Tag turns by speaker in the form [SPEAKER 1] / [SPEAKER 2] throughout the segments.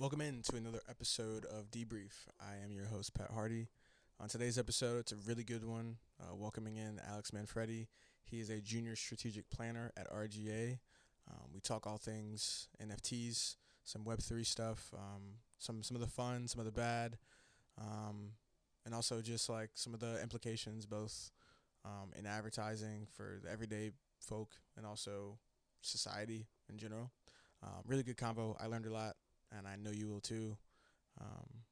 [SPEAKER 1] Welcome in to another episode of Debrief. I am your host, Pat Hardy. On today's episode, it's a really good one. Uh, welcoming in Alex Manfredi. He is a junior strategic planner at RGA. Um, we talk all things NFTs, some Web3 stuff, um, some, some of the fun, some of the bad, um, and also just like some of the implications both um, in advertising for the everyday folk and also society in general. Um, really good convo. I learned a lot, and I know you will too. Um,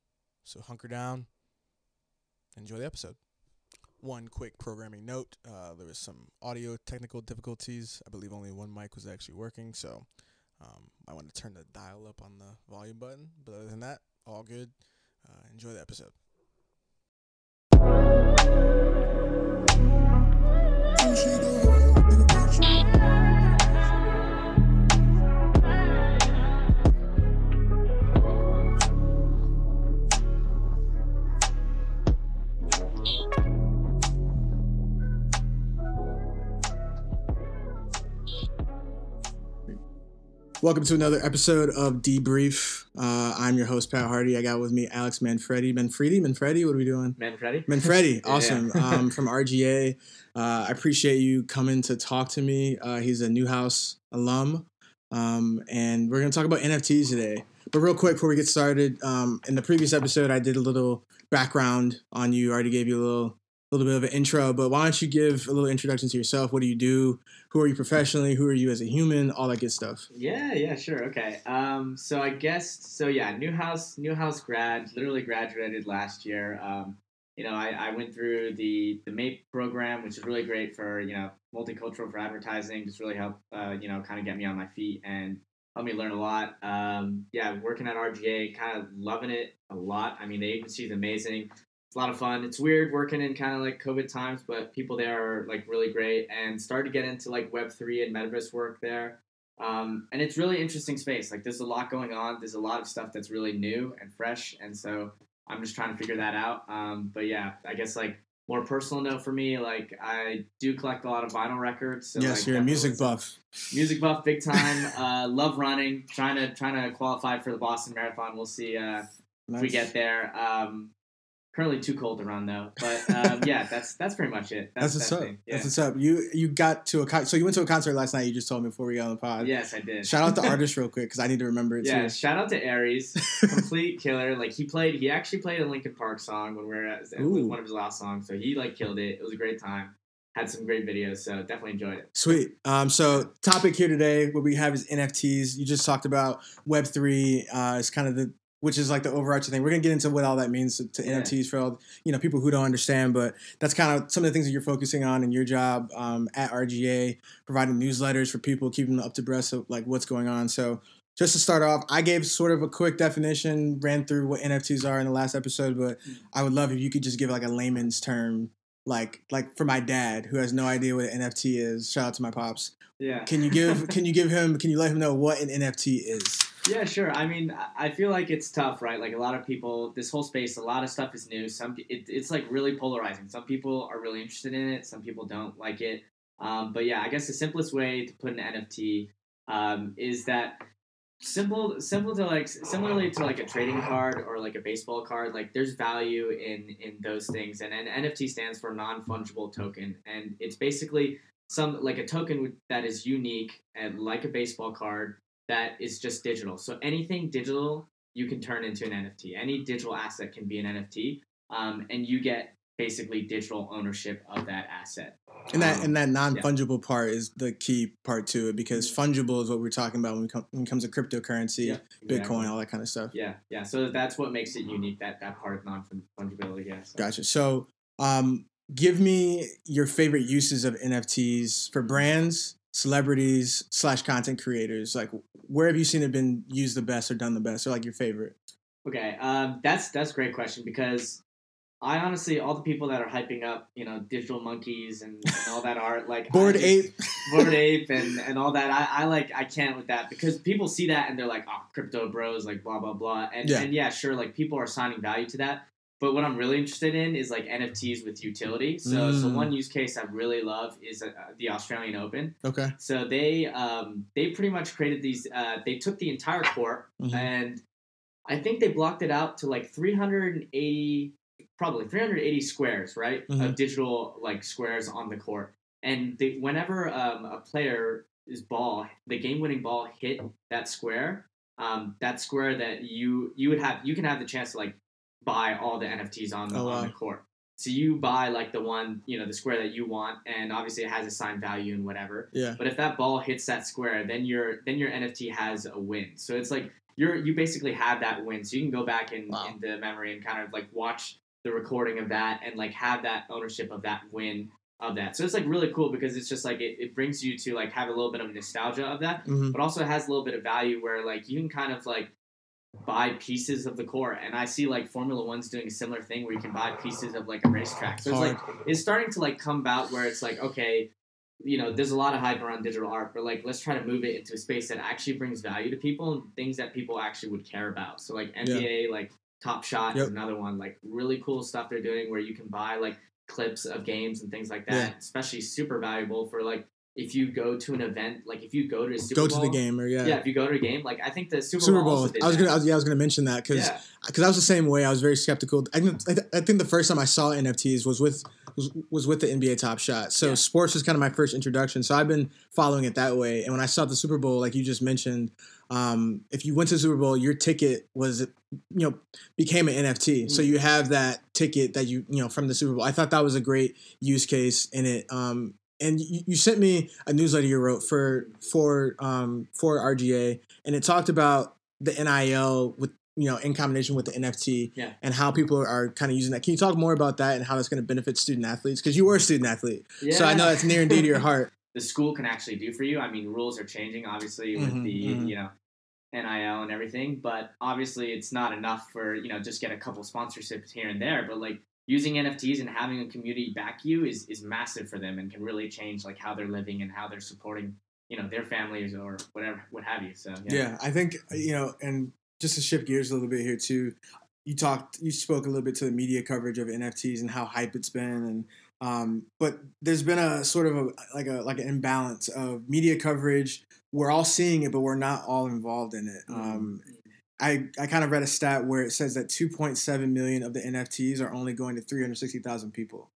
[SPEAKER 1] so hunker down. Enjoy the episode. One quick programming note: uh, there was some audio technical difficulties. I believe only one mic was actually working, so um, I want to turn the dial up on the volume button. But other than that, all good. Uh, enjoy the episode. Welcome to another episode of Debrief. Uh, I'm your host, Pat Hardy. I got with me Alex Manfredi. Manfredi? Manfredi? What are we doing?
[SPEAKER 2] Manfredi?
[SPEAKER 1] Manfredi,
[SPEAKER 2] Yeah.
[SPEAKER 1] awesome. um, from RGA. Uh, I appreciate you coming to talk to me. Uh, he's a Newhouse alum. Um, and we're going to talk about NFTs today. But real quick, before we get started, um, in the previous episode, I did a little background on you. I already gave you a little, little bit of an intro. But why don't you give a little introduction to yourself? What do you do? Who are you professionally? Who are you as a human? All that good stuff.
[SPEAKER 2] Yeah, yeah, sure. Okay. Um, so I guess so. Yeah, Newhouse, Newhouse grad, literally graduated last year. Um, you know, I, I went through the the MAPE program, which is really great for you know multicultural for advertising. Just really helped uh, you know kind of get me on my feet and helped me learn a lot. Um, yeah, working at RGA, kind of loving it a lot. I mean, the agency is amazing. A lot of fun. It's weird working in kind of like COVID times, but people there are like really great and started to get into like Web three and metaverse work there. Um, and it's really interesting space. Like there's a lot going on. There's a lot of stuff that's really new and fresh, and so I'm just trying to figure that out. Um, but yeah, I guess like more personal note for me, like I do collect a lot of vinyl records. So,
[SPEAKER 1] yes,
[SPEAKER 2] like,
[SPEAKER 1] you're a music buff.
[SPEAKER 2] music buff big time. uh, love running. Trying to trying to qualify for the Boston Marathon. We'll see uh, if we get there. Um, currently too cold to run though. But um, yeah, that's that's pretty much it.
[SPEAKER 1] That's
[SPEAKER 2] That's,
[SPEAKER 1] what's
[SPEAKER 2] that
[SPEAKER 1] up.
[SPEAKER 2] Yeah.
[SPEAKER 1] That's what's up. You you got to a con- so you went to a concert last night. You just told me before we got on the pod.
[SPEAKER 2] yes, I did.
[SPEAKER 1] Shout out the artist real quick because I need to remember it
[SPEAKER 2] Yeah,
[SPEAKER 1] too.
[SPEAKER 2] shout out to Aries, complete killer. Like he played, he actually played a Linkin Park song when we were at
[SPEAKER 1] Ooh.
[SPEAKER 2] one of his last songs. So he like killed it. It was a great time. Had some great videos, so definitely enjoyed it.
[SPEAKER 1] Sweet. Um, so topic here today, what we have is NFTs. You just talked about Web three. Uh, it's kind of the which is like the overarching thing. We're gonna get into what all that means to, to
[SPEAKER 2] Yeah.
[SPEAKER 1] NFTs for all you know people who don't understand, but that's kind of some of the things that you're focusing on in your job um, at RGA, providing newsletters for people, keeping them up to breast of like what's going on. So just to start off, I gave sort of a quick definition, ran through what NFTs are in the last episode, but
[SPEAKER 2] Mm.
[SPEAKER 1] I would love if you could just give like a layman's term, like like for my dad who has no idea what an NFT is. Shout out to my pops.
[SPEAKER 2] Yeah.
[SPEAKER 1] Can you give can you give him can you let him know what an NFT is?
[SPEAKER 2] Yeah, sure. I mean, I- feel like it's tough, right? Like a lot of people, this whole space, a lot of stuff is new. Some, it, it's like really polarizing. Some people are really interested in it. Some people don't like it. Um, but yeah, I guess the simplest way to put an NFT um, is that simple, simple to like, similarly to like a trading card or like a baseball card. Like there's value in in those things, and an NFT stands for non fungible token, and it's basically some like a token that is unique and like a baseball card that is just digital. So anything digital you can turn into an NFT. Any digital asset can be an NFT, um, and you get basically digital ownership of that asset.
[SPEAKER 1] And that
[SPEAKER 2] Um,
[SPEAKER 1] and that non fungible part is the key part to it because fungible is what we're talking about when, we come, when it comes to cryptocurrency,
[SPEAKER 2] Yeah,
[SPEAKER 1] Bitcoin, all that kind of stuff.
[SPEAKER 2] Yeah, yeah. So that's what makes it unique. That that part of non fungibility. Yeah. So.
[SPEAKER 1] Gotcha. So, um, give me your favorite uses of NFTs for brands, celebrities slash content creators. Like, where have you seen it been used the best or done the best, or like your favorite?
[SPEAKER 2] Okay, um, that's that's a great question because I honestly, all the people that are hyping up, you know, digital monkeys and, and all that art, like Bored
[SPEAKER 1] ape.
[SPEAKER 2] bored Ape and, and all that. I, I like I can't with that because people see that and they're like, oh, crypto bros, like blah blah blah. And
[SPEAKER 1] Yeah.
[SPEAKER 2] and yeah, sure, like people are assigning value to that. But what I'm really interested in is like NFTs with utility. So so
[SPEAKER 1] Mm.
[SPEAKER 2] one use case I really love is uh, the Australian Open.
[SPEAKER 1] Okay.
[SPEAKER 2] So they um, they pretty much created these. Uh, they took the entire court
[SPEAKER 1] Mhm.
[SPEAKER 2] and I think they blocked it out to like 380, probably 380 squares, right,
[SPEAKER 1] Mhm.
[SPEAKER 2] of digital like squares on the court. And they, whenever um, a player's ball, the game-winning ball hit that square, um, that square that you you would have, you can have the chance to like buy all the NFTs on the
[SPEAKER 1] Oh,
[SPEAKER 2] on the court. So you buy like the one, you know, the square that you want, and obviously it has assigned value and whatever.
[SPEAKER 1] Yeah.
[SPEAKER 2] But if that ball hits that square, then your then your NFT has a win. So it's like you're you basically have that win. So you can go back in
[SPEAKER 1] Wow.
[SPEAKER 2] into memory and kind of like watch the recording of that and like have that ownership of that win of that. So it's like really cool because it's just like it, it brings you to like have a little bit of nostalgia of that,
[SPEAKER 1] hmm
[SPEAKER 2] but also has a little bit of value where like you can kind of like buy pieces of the core. And I see like Formula One's doing a similar thing where you can buy pieces of like a racetrack. So it's like it's starting to like come about where it's like okay you know there's a lot of hype around digital art but like let's try to move it into a space that actually brings value to people and things that people actually would care about so like nba like top shot
[SPEAKER 1] Yep.
[SPEAKER 2] is another one like really cool stuff they're doing where you can buy like clips of games and things like that
[SPEAKER 1] Yeah.
[SPEAKER 2] especially super valuable for like if you go to an event like if you go to a super
[SPEAKER 1] Go
[SPEAKER 2] bowl
[SPEAKER 1] to the game or yeah.
[SPEAKER 2] yeah. if you go to a game like i think the super,
[SPEAKER 1] Super
[SPEAKER 2] bowl.
[SPEAKER 1] I was gonna, I was, yeah, I was gonna mention that because
[SPEAKER 2] yeah.
[SPEAKER 1] because I was the same way. I was very skeptical. I think I, think the first time I saw NFTs was with was, was with the NBA Top Shot. So
[SPEAKER 2] Yeah.
[SPEAKER 1] sports was kind of my first introduction. So I've been following it that way. And when I saw the Super Bowl, like you just mentioned, um, if you went to the Super Bowl, your ticket was you know became an NFT. So
[SPEAKER 2] Mhm.
[SPEAKER 1] you have that ticket that you you know from the Super Bowl. I thought that was a great use case in it. Um, and you, you sent me a newsletter you wrote for for um, for RGA, and it talked about the NIL with you know in combination with the NFT
[SPEAKER 2] Yeah.
[SPEAKER 1] and how people are kind of using that. Can you talk more about that and how that's going to benefit student athletes? Because you were a student athlete, so I know that's near and dear to your heart.
[SPEAKER 2] the school can actually do for you. I mean, rules are changing obviously with
[SPEAKER 1] Mhm,
[SPEAKER 2] the
[SPEAKER 1] mhm.
[SPEAKER 2] you know NIL and everything, but obviously it's not enough for you know just get a couple sponsorships here and there. But like using NFTs and having a community back you is is massive for them and can really change like how they're living and how they're supporting you know their families or whatever what have you. So yeah,
[SPEAKER 1] Yeah, I think you know, and just to shift gears a little bit here too. You talked, you spoke a little bit to the media coverage of NFTs and how hype it's been, and um, but there's been a sort of a like a like an imbalance of media coverage. We're all seeing it, but we're not all involved in it. Um, I, I kind of read a stat where it says that 2.7 million of the NFTs are only going to 360,000 people.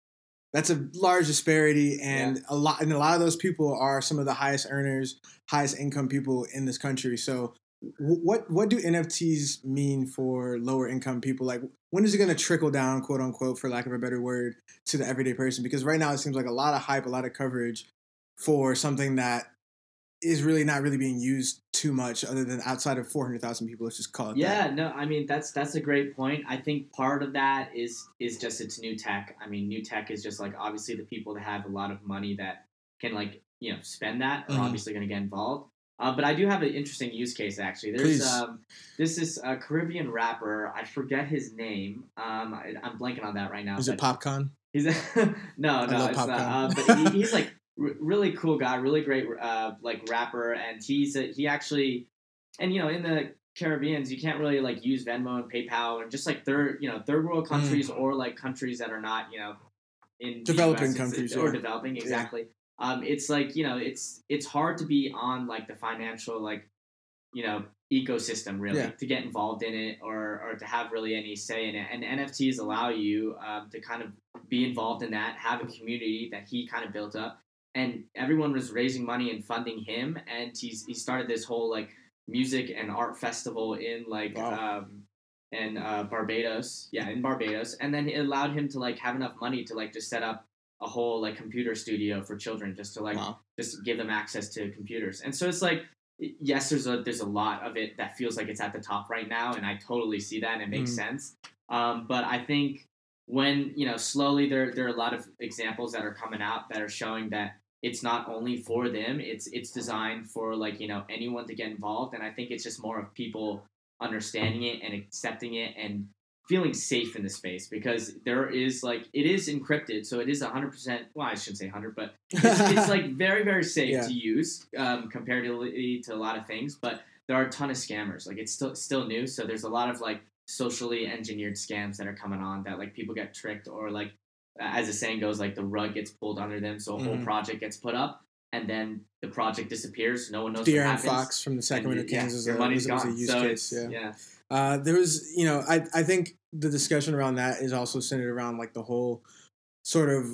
[SPEAKER 1] That's a large disparity, and a lot and a lot of those people are some of the highest earners, highest income people in this country. So, what what do NFTs mean for lower income people? Like, when is it going to trickle down, quote unquote, for lack of a better word, to the everyday person? Because right now it seems like a lot of hype, a lot of coverage for something that is really not really being used too much, other than outside of 400,000 people. Let's just call it that.
[SPEAKER 2] Yeah, no, I mean that's that's a great point. I think part of that is is just it's new tech. I mean, new tech is just like obviously the people that have a lot of money that can like you know spend that are
[SPEAKER 1] Mhm.
[SPEAKER 2] obviously going to get involved. Uh, but I do have an interesting use case actually. There's um, this is a Caribbean rapper. I forget his name. Um, I, I'm blanking on that right now.
[SPEAKER 1] Is it PopCon?
[SPEAKER 2] He's a, no, no, it's not. Uh, but he, he's like r- really cool guy, really great uh, like rapper, and he's a, he actually, and you know, in the Caribbeans, you can't really like use Venmo and PayPal and just like third, you know, third world countries or like countries that are not, you know, in
[SPEAKER 1] Mm. Developing
[SPEAKER 2] US,
[SPEAKER 1] countries,
[SPEAKER 2] or
[SPEAKER 1] yeah.
[SPEAKER 2] developing exactly. Um, it's like you know, it's it's hard to be on like the financial like, you know, ecosystem really
[SPEAKER 1] Yeah.
[SPEAKER 2] to get involved in it or or to have really any say in it. And NFTs allow you um, to kind of be involved in that, have a community that he kind of built up, and everyone was raising money and funding him, and he's he started this whole like music and art festival in like
[SPEAKER 1] Wow.
[SPEAKER 2] um in uh, Barbados, yeah, in Barbados, and then it allowed him to like have enough money to like just set up a whole like computer studio for children just to like
[SPEAKER 1] Wow.
[SPEAKER 2] just give them access to computers. And so it's like yes, there's a there's a lot of it that feels like it's at the top right now, and I totally see that and it makes
[SPEAKER 1] Mm.
[SPEAKER 2] sense. Um, but I think when you know slowly there there are a lot of examples that are coming out that are showing that it's not only for them it's it's designed for like you know anyone to get involved. And i think it's just more of people understanding it and accepting it and feeling safe in the space because there is like it is encrypted. So it is 100% well i shouldn't say 100 but it's, it's like very very safe
[SPEAKER 1] Yeah.
[SPEAKER 2] to use um, comparatively to a lot of things. But there are a ton of scammers. Like it's still still new. So there's a lot of like socially engineered scams that are coming on that like people get tricked or like as the saying goes like the rug gets pulled under them so a whole
[SPEAKER 1] Mhm.
[SPEAKER 2] project gets put up and then the project disappears no one knows what
[SPEAKER 1] De'Aaron
[SPEAKER 2] happens
[SPEAKER 1] Fox from the Sacramento
[SPEAKER 2] and, yeah,
[SPEAKER 1] Kings was
[SPEAKER 2] your
[SPEAKER 1] a,
[SPEAKER 2] money's
[SPEAKER 1] was, was
[SPEAKER 2] gone.
[SPEAKER 1] use
[SPEAKER 2] so
[SPEAKER 1] case. Yeah.
[SPEAKER 2] yeah
[SPEAKER 1] Uh, there was, you know, I I think the discussion around that is also centered around like the whole sort of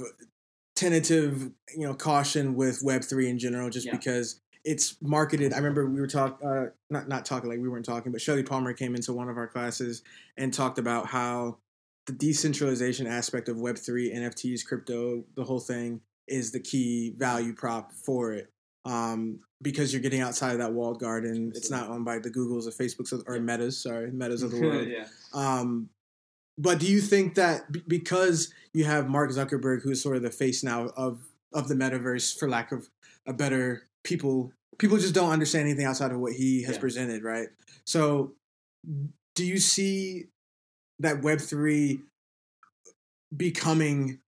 [SPEAKER 1] tentative, you know, caution with Web three in general, just
[SPEAKER 2] Yeah.
[SPEAKER 1] because it's marketed. I remember we were talking, uh, not not talking like we weren't talking, but Shelly Palmer came into one of our classes and talked about how the decentralization aspect of Web three, NFTs, crypto, the whole thing is the key value prop for it. Um, because you're getting outside of that walled garden. It's not owned by the Googles or Facebooks or, or
[SPEAKER 2] Yeah.
[SPEAKER 1] Metas, sorry, Metas of the world.
[SPEAKER 2] yeah.
[SPEAKER 1] Um, but do you think that b- because you have Mark Zuckerberg, who is sort of the face now of of the metaverse, for lack of a better people, people just don't understand anything outside of what he has
[SPEAKER 2] Yeah.
[SPEAKER 1] presented, right? So, do you see that Web three becoming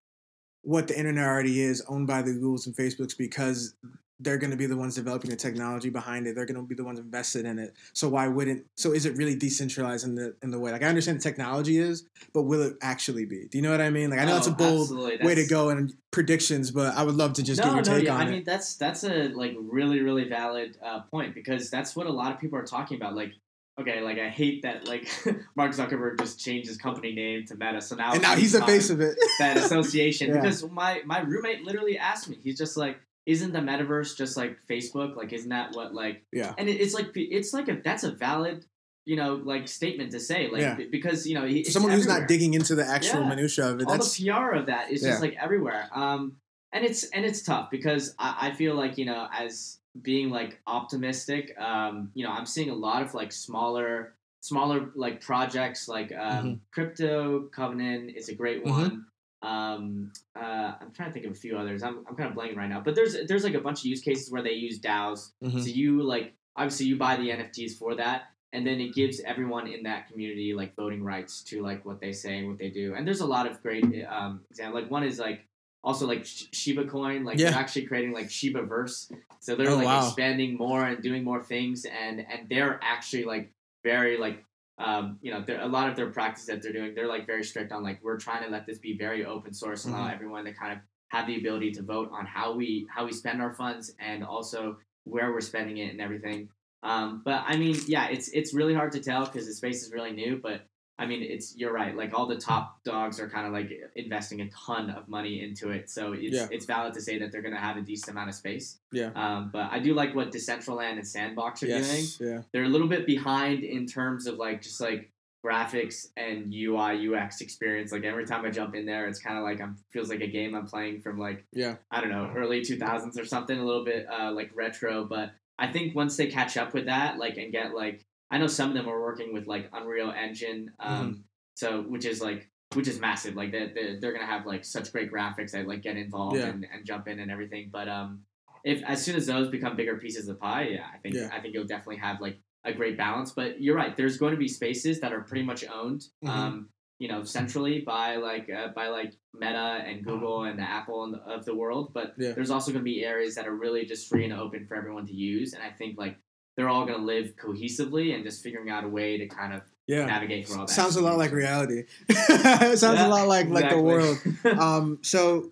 [SPEAKER 1] what the internet already is, owned by the Googles and Facebooks, because they're going to be the ones developing the technology behind it. They're going to be the ones invested in it. So why wouldn't? So is it really decentralized in the in the way? Like I understand the technology is, but will it actually be? Do you know what I mean? Like I know it's a
[SPEAKER 2] Oh,
[SPEAKER 1] bold way to go and predictions, but I would love to just
[SPEAKER 2] no,
[SPEAKER 1] get your
[SPEAKER 2] no,
[SPEAKER 1] take
[SPEAKER 2] yeah.
[SPEAKER 1] on
[SPEAKER 2] I
[SPEAKER 1] it.
[SPEAKER 2] I mean, that's that's a like really really valid uh, point because that's what a lot of people are talking about. Like, okay, like I hate that like Mark Zuckerberg just changed his company name to Meta, so now
[SPEAKER 1] and now he's the face of it.
[SPEAKER 2] that association
[SPEAKER 1] Yeah.
[SPEAKER 2] because my my roommate literally asked me. He's just like, isn't the metaverse just like Facebook? Like, isn't that what like?
[SPEAKER 1] Yeah.
[SPEAKER 2] And it, it's like it's like a that's a valid you know like statement to say like
[SPEAKER 1] Yeah.
[SPEAKER 2] because you know
[SPEAKER 1] someone who's
[SPEAKER 2] everywhere.
[SPEAKER 1] not digging into the actual
[SPEAKER 2] Yeah.
[SPEAKER 1] minutia of it.
[SPEAKER 2] all
[SPEAKER 1] That's
[SPEAKER 2] the PR of that is
[SPEAKER 1] Yeah.
[SPEAKER 2] just like everywhere. Um, and it's and it's tough because I, I feel like you know as being like optimistic, um, you know, I'm seeing a lot of like smaller smaller like projects like um,
[SPEAKER 1] Mhm.
[SPEAKER 2] crypto covenant is a great
[SPEAKER 1] Mhm.
[SPEAKER 2] one um uh i'm trying to think of a few others i'm, I'm kind of blanking right now but there's there's like a bunch of use cases where they use daos
[SPEAKER 1] Mhm.
[SPEAKER 2] so you like obviously you buy the nfts for that and then it gives everyone in that community like voting rights to like what they say and what they do and there's a lot of great um examples like one is like also like shiba coin like
[SPEAKER 1] Yeah.
[SPEAKER 2] they're actually creating like shiba verse so they're
[SPEAKER 1] Oh,
[SPEAKER 2] like
[SPEAKER 1] wow.
[SPEAKER 2] expanding more and doing more things and and they're actually like very like um, you know, a lot of their practice that they're doing, they're like very strict on like we're trying to let this be very open source, and allow
[SPEAKER 1] Mhm.
[SPEAKER 2] everyone to kind of have the ability to vote on how we how we spend our funds and also where we're spending it and everything. Um, but I mean, yeah, it's it's really hard to tell because the space is really new. But I mean, it's you're right. Like all the top dogs are kind of like investing a ton of money into it, so it's
[SPEAKER 1] Yeah.
[SPEAKER 2] it's valid to say that they're going to have a decent amount of space.
[SPEAKER 1] Yeah.
[SPEAKER 2] Um, but I do like what Decentraland and Sandbox are doing
[SPEAKER 1] yeah.
[SPEAKER 2] they're a little bit behind in terms of like just like graphics and UI UX experience. Like every time I jump in there, it's kind of like I'm feels like a game I'm playing from like
[SPEAKER 1] Yeah.
[SPEAKER 2] I don't know early 2000s or something, a little bit uh, like retro. But I think once they catch up with that, like and get like I know some of them are working with like Unreal Engine, um, so which is like which is massive. Like they they're, they're gonna have like such great graphics that like get involved
[SPEAKER 1] Yeah.
[SPEAKER 2] and, and jump in and everything. But um, if as soon as those become bigger pieces of pie, yeah, I think
[SPEAKER 1] Yeah.
[SPEAKER 2] I think you'll definitely have like a great balance. But you're right. There's going to be spaces that are pretty much owned,
[SPEAKER 1] Mhm.
[SPEAKER 2] um, you know, centrally by like uh, by like Meta and Google and the Apple and the, of the world. But
[SPEAKER 1] Yeah.
[SPEAKER 2] there's also going to be areas that are really just free and open for everyone to use. And I think like they're all going to live cohesively and just figuring out a way to kind of
[SPEAKER 1] Yeah.
[SPEAKER 2] navigate through all that.
[SPEAKER 1] Sounds a lot like reality. it sounds a lot like like the world. Um, so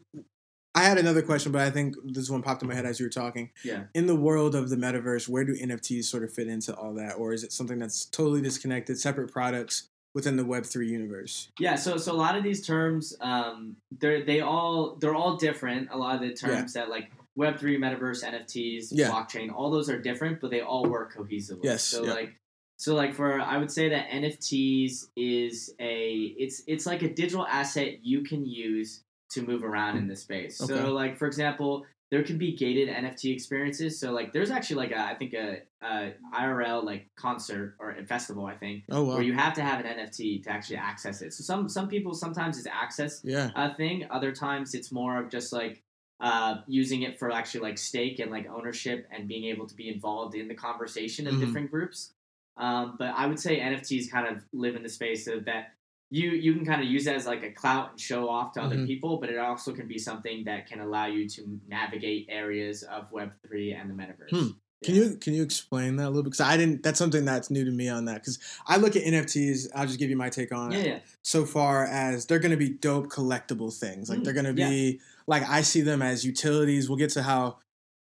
[SPEAKER 1] I had another question, but I think this one popped in my head as you were talking.
[SPEAKER 2] Yeah.
[SPEAKER 1] In the world of the metaverse, where do NFTs sort of fit into all that, or is it something that's totally disconnected, separate products within the Web three universe?
[SPEAKER 2] Yeah, so so a lot of these terms, um, they're they all they're all different. A lot of the terms that like Web three, metaverse, NFTs,
[SPEAKER 1] Yeah.
[SPEAKER 2] blockchain, all those are different, but they all work cohesively.
[SPEAKER 1] Yes,
[SPEAKER 2] So
[SPEAKER 1] yeah.
[SPEAKER 2] like so like for I would say that NFTs is a it's it's like a digital asset you can use to move around in this space.
[SPEAKER 1] Okay.
[SPEAKER 2] So like for example, there can be gated NFT experiences. So like there's actually like a I think a, a IRL like concert or a festival I think
[SPEAKER 1] Oh wow,
[SPEAKER 2] where you have to have an NFT to actually access it. So some some people sometimes it's access
[SPEAKER 1] yeah,
[SPEAKER 2] a thing. Other times it's more of just like uh, using it for actually like stake and like ownership and being able to be involved in the conversation of
[SPEAKER 1] Mhm.
[SPEAKER 2] different groups. Um, but I would say NFTs kind of live in the space of that you you can kind of use it as like a clout and show off to other
[SPEAKER 1] Mhm.
[SPEAKER 2] people, but it also can be something that can allow you to navigate areas of Web three and the metaverse.
[SPEAKER 1] Hmm. Can
[SPEAKER 2] Yeah.
[SPEAKER 1] you can you explain that a little bit? Because I didn't. That's something that's new to me on that. Because I look at NFTs. I'll just give you my take on
[SPEAKER 2] Yeah,
[SPEAKER 1] it.
[SPEAKER 2] yeah.
[SPEAKER 1] So far as they're going to be dope collectible things. Like
[SPEAKER 2] Mm,
[SPEAKER 1] they're going to be like I see them as utilities. We'll get to how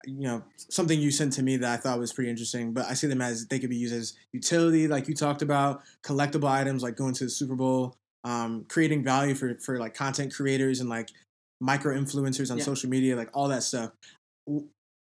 [SPEAKER 1] you know something you sent to me that I thought was pretty interesting. But I see them as they could be used as utility, like you talked about, collectible items like going to the Super Bowl, um, creating value for for like content creators and like micro influencers on
[SPEAKER 2] Yeah.
[SPEAKER 1] social media, like all that stuff.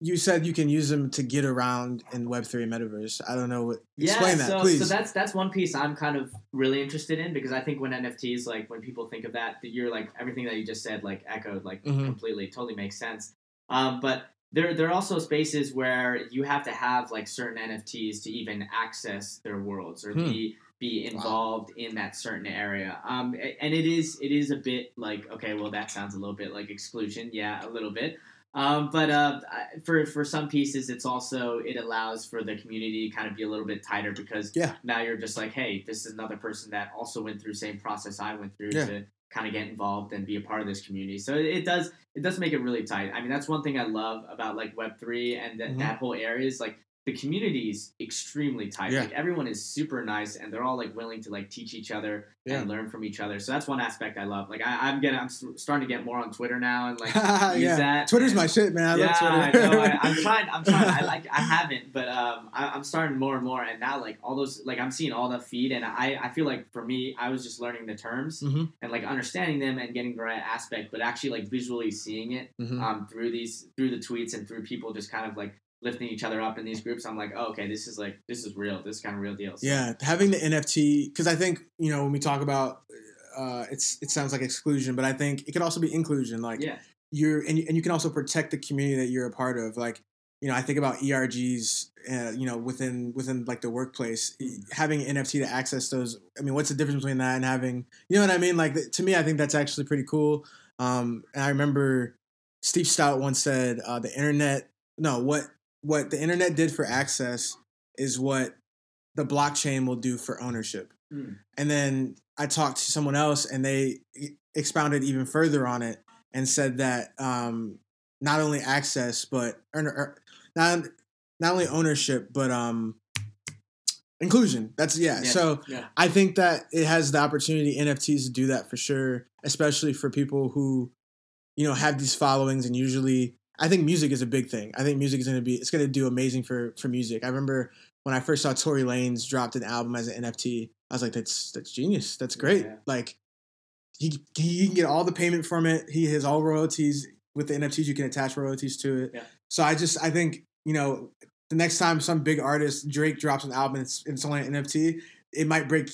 [SPEAKER 1] W- You said you can use them to get around in Web three metaverse. I don't know what. Explain that,
[SPEAKER 2] so,
[SPEAKER 1] please.
[SPEAKER 2] So that's that's one piece I'm kind of really interested in because I think when NFTs, like when people think of that, that you're like everything that you just said, like echoed, like
[SPEAKER 1] Mhm.
[SPEAKER 2] completely, totally makes sense. Um, but there there are also spaces where you have to have like certain NFTs to even access their worlds or
[SPEAKER 1] Hmm.
[SPEAKER 2] be be involved in that certain area. Um, and it is it is a bit like okay, well that sounds a little bit like exclusion, yeah, a little bit. Um, but uh, for for some pieces, it's also it allows for the community to kind of be a little bit tighter because
[SPEAKER 1] Yeah.
[SPEAKER 2] now you're just like, hey, this is another person that also went through the same process I went through
[SPEAKER 1] Yeah.
[SPEAKER 2] to kind of get involved and be a part of this community. So it, does it does make it really tight. I mean, that's one thing I love about like Web three and that
[SPEAKER 1] Mhm.
[SPEAKER 2] that whole area is like the community is extremely tight.
[SPEAKER 1] Yeah.
[SPEAKER 2] Like everyone is super nice and they're all like willing to like teach each other
[SPEAKER 1] Yeah.
[SPEAKER 2] and learn from each other. So that's one aspect I love. Like I, I'm getting I'm starting to get more on Twitter now and like use
[SPEAKER 1] yeah,
[SPEAKER 2] that.
[SPEAKER 1] Twitter's
[SPEAKER 2] and-
[SPEAKER 1] my shit, man. I
[SPEAKER 2] yeah,
[SPEAKER 1] love
[SPEAKER 2] I
[SPEAKER 1] Twitter.
[SPEAKER 2] know. I, I'm trying. I'm trying. I like. I haven't, but um, I, I'm starting more and more. And now, like all those, like I'm seeing all the feed, and I, I feel like for me, I was just learning the terms
[SPEAKER 1] Mhm.
[SPEAKER 2] and like understanding them and getting the right aspect, but actually like visually seeing it
[SPEAKER 1] Mhm.
[SPEAKER 2] um through these through the tweets and through people just kind of like lifting each other up in these groups. I'm like, oh, okay, this is like this is real. This is kind of real deal. So,
[SPEAKER 1] Yeah, having the NFT because I think you know when we talk about uh, it's it sounds like exclusion, but I think it could also be inclusion. Like
[SPEAKER 2] yeah,
[SPEAKER 1] you're and you, and you can also protect the community that you're a part of. Like you know, I think about ERGs. Uh, you know, within within like the workplace, e, having NFT to access those. I mean, what's the difference between that and having you know what I mean? Like to me, I think that's actually pretty cool. Um, and I remember Steve Stoute once said, uh, "The internet, no, what what the internet did for access is what the blockchain will do for ownership."
[SPEAKER 2] Hmm.
[SPEAKER 1] And then I talked to someone else, and they expounded even further on it and said that um, not only access, but or, not not only ownership, but um, inclusion. That's yeah.
[SPEAKER 2] Yeah,
[SPEAKER 1] So
[SPEAKER 2] yeah.
[SPEAKER 1] I think that it has the opportunity NFTs to do that for sure, especially for people who you know have these followings and usually. I think music is a big thing. I think music is going to be it's going to do amazing for for music. I remember when I first saw Tory Lanez dropped an album as an NFT. I was like, that's that's genius. That's great.
[SPEAKER 2] Yeah.
[SPEAKER 1] Like he he can get all the payment from it. He has all royalties with the NFTs. You can attach royalties to it.
[SPEAKER 2] Yeah.
[SPEAKER 1] So I just I think you know the next time some big artist Drake drops an album and it's, it's only an NFT, it might break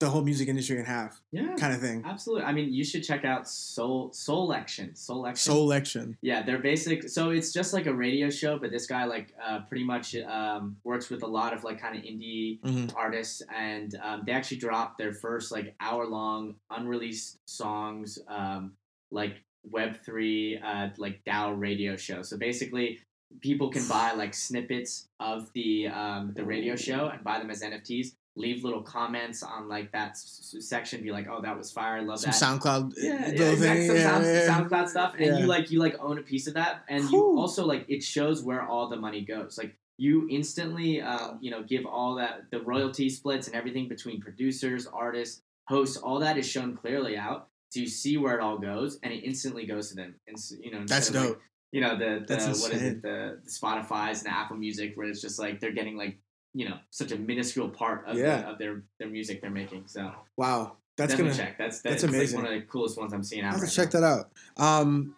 [SPEAKER 1] the whole music industry in half,
[SPEAKER 2] yeah,
[SPEAKER 1] kind of thing.
[SPEAKER 2] absolutely. I mean, you should check out Soul Soul Action. Soul Action.
[SPEAKER 1] Soul Election.
[SPEAKER 2] Yeah, they're basic. So it's just like a radio show, but this guy like uh, pretty much um, works with a lot of like kind of indie
[SPEAKER 1] Mhm.
[SPEAKER 2] artists, and um, they actually dropped their first like hour long unreleased songs, um, like Web three, uh, like DAO radio show. So basically, people can buy like snippets of the um, the radio show and buy them as NFTs. Leave little comments on like that s- s- section. Be like, oh, that was fire. I love
[SPEAKER 1] Some
[SPEAKER 2] that
[SPEAKER 1] SoundCloud.
[SPEAKER 2] yeah,
[SPEAKER 1] uh,
[SPEAKER 2] yeah, exactly. Some
[SPEAKER 1] Yeah,
[SPEAKER 2] sound,
[SPEAKER 1] yeah.
[SPEAKER 2] SoundCloud stuff, and
[SPEAKER 1] Yeah.
[SPEAKER 2] you like you like own a piece of that, and
[SPEAKER 1] Whew.
[SPEAKER 2] you also like it shows where all the money goes. Like you instantly, um, you know, give all that the royalty splits and everything between producers, artists, hosts. All that is shown clearly out, so you see where it all goes, and it instantly goes to them. And you know,
[SPEAKER 1] That's
[SPEAKER 2] of, like,
[SPEAKER 1] dope.
[SPEAKER 2] you know the, the what is it the, the Spotify's and the Apple Music where it's just like they're getting like you know such a minuscule part of,
[SPEAKER 1] Yeah.
[SPEAKER 2] the, of their their music they're making. So
[SPEAKER 1] Wow, that's
[SPEAKER 2] definitely
[SPEAKER 1] gonna.
[SPEAKER 2] check. That's
[SPEAKER 1] that's
[SPEAKER 2] that's,
[SPEAKER 1] amazing.
[SPEAKER 2] Like one of the coolest ones I'm seeing
[SPEAKER 1] I
[SPEAKER 2] out
[SPEAKER 1] have
[SPEAKER 2] right
[SPEAKER 1] check
[SPEAKER 2] now.
[SPEAKER 1] that out. Um,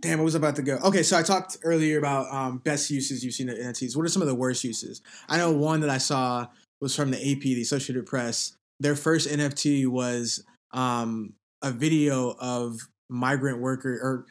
[SPEAKER 1] damn, I was about to go. Okay, so I talked earlier about um, best uses you've seen of NFTs. What are some of the worst uses? I know one that I saw was from the AP, the Associated Press. Their first NFT was um, a video of migrant worker or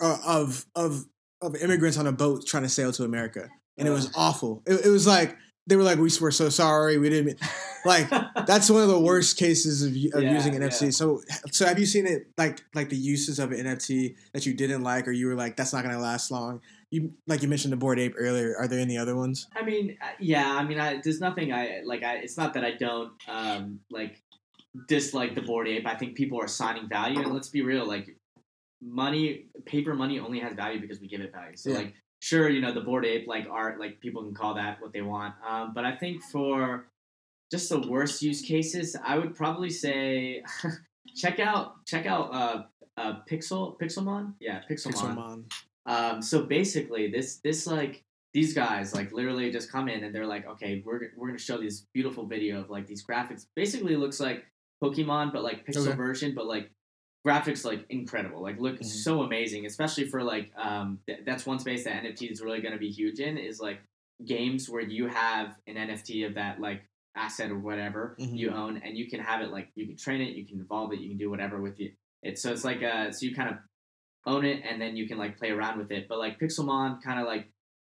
[SPEAKER 1] uh, of of of immigrants on a boat trying to sail to America, and it was awful. It, it was like they were like, "We were so sorry, we didn't." mean-" Like that's one of the worst cases of, of
[SPEAKER 2] Yeah,
[SPEAKER 1] using NFT.
[SPEAKER 2] yeah.
[SPEAKER 1] So, so have you seen it like like the uses of an NFT that you didn't like, or you were like, that's not gonna last long? You like you mentioned the bored ape earlier. Are there any other ones?
[SPEAKER 2] I mean, uh, yeah. I mean, I, there's nothing I like. I it's not that I don't um, like dislike the bored ape. I think people are assigning value, and let's be real. Like money, paper money only has value because we give it value. So
[SPEAKER 1] Yeah.
[SPEAKER 2] like, sure, you know, the bored ape like art, like people can call that what they want. Um, but I think for just the worst use cases, I would probably say check out check out uh, uh, Pixel Pixelmon. Yeah, Pixelmon.
[SPEAKER 1] Pixelmon.
[SPEAKER 2] Um, so basically, this this like these guys like literally just come in and they're like, okay, we're we're gonna show this beautiful video of like these graphics. Basically, it looks like Pokemon, but like pixel
[SPEAKER 1] Okay.
[SPEAKER 2] version, but like graphics like incredible, like look
[SPEAKER 1] Mhm.
[SPEAKER 2] so amazing, especially for like um th- that's one space that NFT is really gonna be huge in is like games where you have an NFT of that like asset or whatever
[SPEAKER 1] Mhm.
[SPEAKER 2] you own, and you can have it like you can train it, you can evolve it, you can do whatever with it. It's so it's like uh so you kind of own it and then you can like play around with it. But like Pixelmon kind of like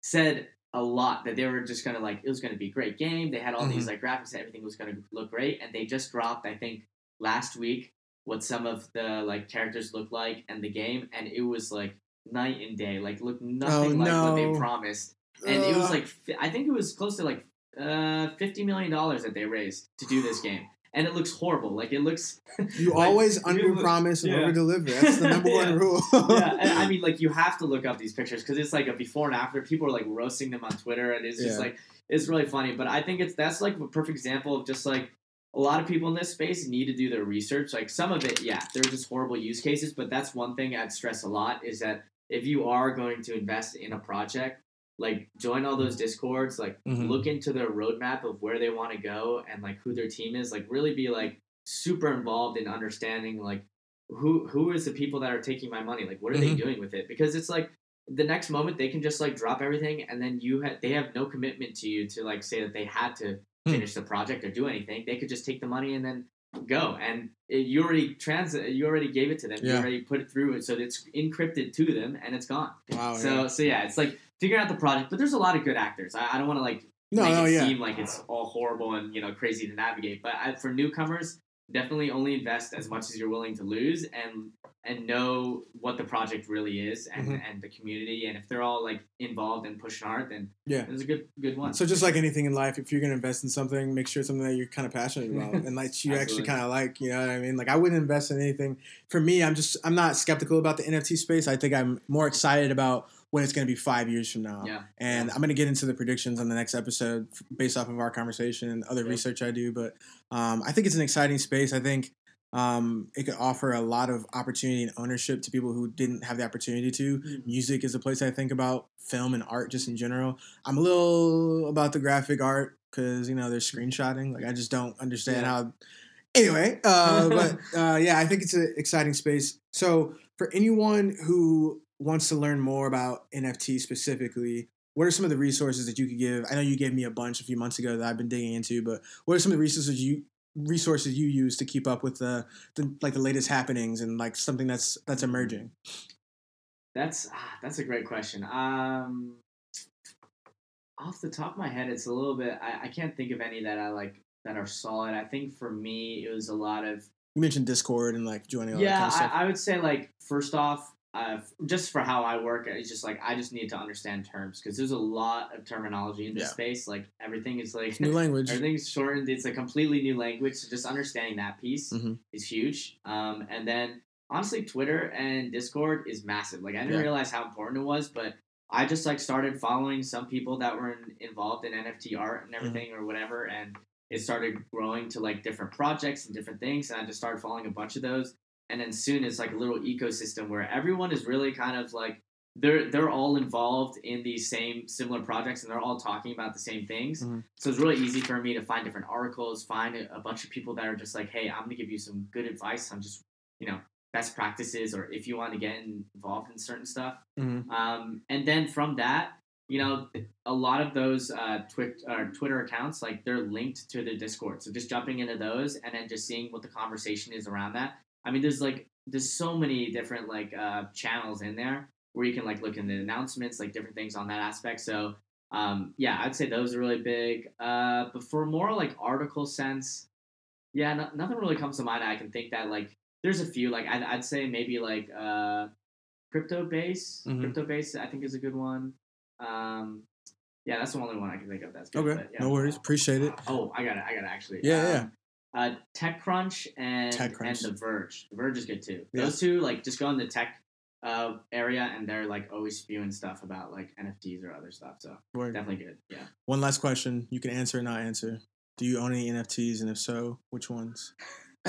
[SPEAKER 2] said a lot that they were just gonna like it was gonna be a great game. They had all these like graphics, everything was gonna look great, and they just dropped I think last week what some of the like characters look like and the game, and it was like night and day. Like looked nothing like what they promised, and it was like I think it was close to like uh fifty million dollars that they raised to do this game, and it looks horrible. Like it looks
[SPEAKER 1] you
[SPEAKER 2] like,
[SPEAKER 1] always
[SPEAKER 2] you
[SPEAKER 1] under promise and
[SPEAKER 2] yeah.
[SPEAKER 1] over deliver. That's the number one rule.
[SPEAKER 2] yeah, and I mean, like you have to look up these pictures because it's like a before and after. People are like roasting them on Twitter, and it's just
[SPEAKER 1] Yeah.
[SPEAKER 2] like it's really funny. But I think it's that's like a perfect example of just like a lot of people in this space need to do their research. Like some of it, yeah, they're just horrible use cases. But that's one thing I'd stress a lot is that if you are going to invest in a project, like join all those discords, like
[SPEAKER 1] Mhm.
[SPEAKER 2] look into their roadmap of where they want to go and like who their team is. Like really be like super involved in understanding like who who is the people that are taking my money like what are they
[SPEAKER 1] Mhm.
[SPEAKER 2] doing with it because it's like the next moment they can just like drop everything and then you ha- they have no commitment to you to like say that they had to.
[SPEAKER 1] Hmm.
[SPEAKER 2] finish the project or do anything they could just take the money and then go and it, you already trans you already gave it to them you already put it through it so it's encrypted to them and it's gone
[SPEAKER 1] wow.
[SPEAKER 2] so
[SPEAKER 1] yeah.
[SPEAKER 2] so yeah it's like figuring out the project but there's a lot of good actors i, I don't want to like
[SPEAKER 1] No,
[SPEAKER 2] make
[SPEAKER 1] no,
[SPEAKER 2] it
[SPEAKER 1] yeah.
[SPEAKER 2] seem like it's all horrible and you know crazy to navigate. But I, for newcomers, definitely only invest as much as you're willing to lose and and know what the project really is and,
[SPEAKER 1] Mhm.
[SPEAKER 2] and the community. And if they're all like involved and pushing hard, then
[SPEAKER 1] Yeah.
[SPEAKER 2] it's a good good one.
[SPEAKER 1] So just like anything in life, if you're gonna invest in something, make sure it's something that you're kind of passionate about and like you actually kind of like. You know what I mean? Like I wouldn't invest in anything. For me, I'm just I'm not skeptical about the NFT space. I think I'm more excited about when it's gonna be five years from now.
[SPEAKER 2] yeah,
[SPEAKER 1] And I'm gonna get into the predictions on the next episode based off of our conversation and other
[SPEAKER 2] Yeah.
[SPEAKER 1] research I do. But um, I think it's an exciting space. I think um, it could offer a lot of opportunity and ownership to people who didn't have the opportunity to.
[SPEAKER 2] Mhm.
[SPEAKER 1] Music is a place I think about, film and art just in general. I'm a little about the graphic art because you know there's screenshotting. Like I just don't understand
[SPEAKER 2] Yeah.
[SPEAKER 1] how. Anyway, uh, but uh, yeah, I think it's an exciting space. So for anyone who wants to learn more about NFT specifically, what are some of the resources that you could give? I know you gave me a bunch a few months ago that I've been digging into, but what are some of the resources you resources you use to keep up with the, the like the latest happenings and like something that's that's emerging?
[SPEAKER 2] that's ah, that's a great question. Um, off the top of my head, it's a little bit. I, I can't think of any that I like that are solid. I think for me, it was a lot of
[SPEAKER 1] You mentioned Discord and like joining
[SPEAKER 2] yeah
[SPEAKER 1] kind of stuff.
[SPEAKER 2] I, I would say like first off uh, just for how i work it's just like i just need to understand terms because there's a lot of terminology in this
[SPEAKER 1] Yeah.
[SPEAKER 2] space like everything is like
[SPEAKER 1] New language.
[SPEAKER 2] everything's shortened it's a completely new language so just understanding that piece
[SPEAKER 1] Mhm.
[SPEAKER 2] is huge um, and then honestly twitter and discord is massive like i didn't
[SPEAKER 1] Yeah.
[SPEAKER 2] realize how important it was but i just like started following some people that were in, involved in nft art
[SPEAKER 1] Mm-hmm.
[SPEAKER 2] and everything or whatever and it started growing to like different projects and different things and i just started following a bunch of those and then soon it's like a little ecosystem where everyone is really kind of like they're they're all involved in these same similar projects and they're all talking about the same things
[SPEAKER 1] Mhm.
[SPEAKER 2] so it's really easy for me to find different articles find a, bunch of people that are just like hey i'm going to give you some good advice on just you know best practices or if you want to get involved in certain stuff
[SPEAKER 1] Mhm.
[SPEAKER 2] um, and then from that you know a lot of those uh, Twit- uh, twitter accounts like they're linked to the discord so just jumping into those and then just seeing what the conversation is around that i mean there's like there's so many different like uh, channels in there where you can like look in the announcements like different things on that aspect so um, yeah i'd say those are really big uh, but for more like article sense yeah no, nothing really comes to mind i can think that like there's a few like i'd, I'd say maybe like uh, crypto base
[SPEAKER 1] Mhm.
[SPEAKER 2] crypto base i think is a good one um, yeah that's the only one i can think of that's good
[SPEAKER 1] Okay,
[SPEAKER 2] yeah.
[SPEAKER 1] no worries. Appreciate it.
[SPEAKER 2] oh i got it i got it actually
[SPEAKER 1] Yeah, yeah.
[SPEAKER 2] Uh, TechCrunch and
[SPEAKER 1] TechCrunch.
[SPEAKER 2] and The Verge. The Verge is good too.
[SPEAKER 1] Yeah.
[SPEAKER 2] Those two, like, just go in the tech uh, area, and they're like always spewing stuff about like NFTs or other stuff. So
[SPEAKER 1] Word.
[SPEAKER 2] definitely good. Yeah.
[SPEAKER 1] One last question. You can answer or not answer. Do you own any NFTs, and if so, which ones?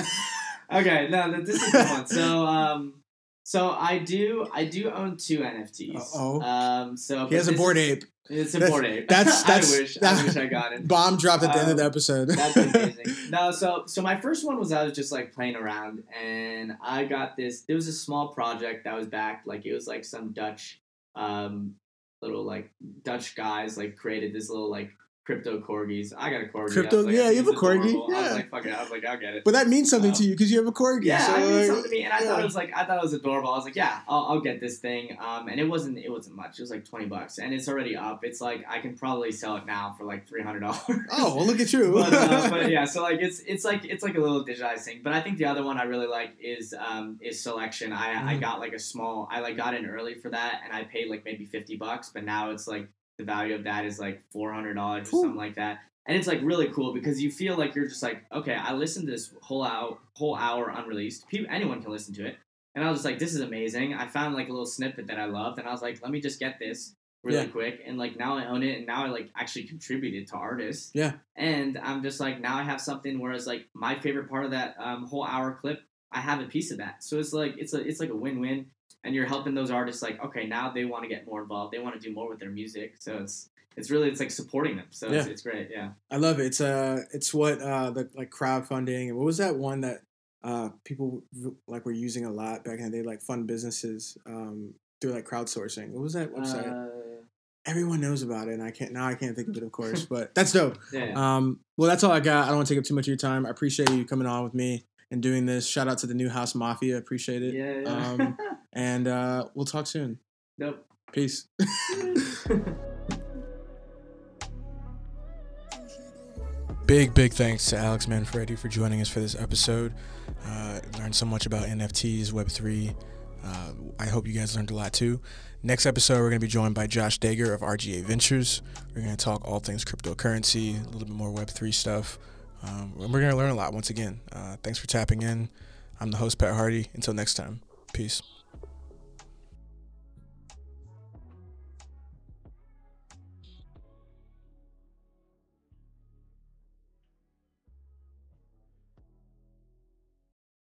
[SPEAKER 2] okay, no, this is the one. So, um, So I do I do own two NFTs.
[SPEAKER 3] Uh-oh.
[SPEAKER 2] Um, so
[SPEAKER 3] He has a board
[SPEAKER 2] is-
[SPEAKER 3] ape.
[SPEAKER 2] It's important.
[SPEAKER 3] That's- that's-
[SPEAKER 2] I wish I wish I got it.
[SPEAKER 3] Bomb dropped at the end of the
[SPEAKER 2] Um,
[SPEAKER 3] episode.
[SPEAKER 2] That's amazing. no, so so my first one was I was just like playing around and I got this it was a small project that was backed like it was like some Dutch um little like Dutch guys like created this little like crypto corgis. I got a corgi.
[SPEAKER 3] Crypto-
[SPEAKER 2] like,
[SPEAKER 3] yeah, you have a corgi,
[SPEAKER 2] adorable." I
[SPEAKER 3] yeah.
[SPEAKER 2] was like, fuck it. I was like, I'll get it.
[SPEAKER 3] but that means something
[SPEAKER 2] Um,
[SPEAKER 3] to you because you have a corgi.
[SPEAKER 2] Yeah,
[SPEAKER 3] so
[SPEAKER 2] I mean,
[SPEAKER 3] like,
[SPEAKER 2] something to me, and I thought it was like I thought it was adorable. I was like, yeah, I'll, I'll get this thing. Um, and it wasn't it wasn't much. It was like twenty bucks, and it's already up. It's like I can probably sell it now for like three hundred dollars.
[SPEAKER 3] Oh, well, look at you.
[SPEAKER 2] but, uh, but yeah, so like it's it's like it's like a little digitized thing. But I think the other one I really like is um is selection. I I
[SPEAKER 3] Mhm.
[SPEAKER 2] got like a small I like got in early for that, and I paid like maybe fifty bucks. But now it's like the value of that is like four hundred dollars or something like that. And it's like really cool because you feel like you're just like okay, I listened to this whole hour whole hour unreleased. People, anyone can listen to it. And I was just like, this is amazing. I found like a little snippet that I loved, and I was like, let me just get this really
[SPEAKER 3] Yeah.
[SPEAKER 2] quick. And like now I own it, and now I like actually contributed to artists.
[SPEAKER 3] Yeah.
[SPEAKER 2] And I'm just like now I have something. Whereas like my favorite part of that um, whole hour clip, I have a piece of that. So it's like it's a it's like a win win, and you're helping those artists. Like okay, now they want to get more involved. They want to do more with their music. So it's it's really it's like supporting them. So it's,
[SPEAKER 3] Yeah.
[SPEAKER 2] it's great. Yeah.
[SPEAKER 3] I love it. It's uh, it's what uh, the like crowdfunding and what was that one that uh people like were using a lot back in the day, like fund businesses um through like crowdsourcing. What was that website?
[SPEAKER 2] Uh,
[SPEAKER 3] Everyone knows about it, and I can't now. I can't think of it, of course, but that's dope.
[SPEAKER 2] yeah.
[SPEAKER 3] Um, well, that's all I got. I don't want to take up too much of your time. I appreciate you coming on with me and doing this. Shout out to the Newhouse Mafia. Appreciate it.
[SPEAKER 2] yeah. yeah.
[SPEAKER 3] Um, and uh, we'll talk soon.
[SPEAKER 2] nope.
[SPEAKER 3] Peace.
[SPEAKER 1] Big, big thanks to Alex Manfredi for joining us for this episode. Uh, learned so much about NFTs, Web3. Uh, I hope you guys learned a lot too. Next episode, we're going to be joined by Josh Dager of RGA Ventures. We're going to talk all things cryptocurrency, a little bit more Web3 stuff. Um, and we're going to learn a lot once again. Uh, thanks for tapping in. I'm the host, Pat Hardy. Until next time, peace.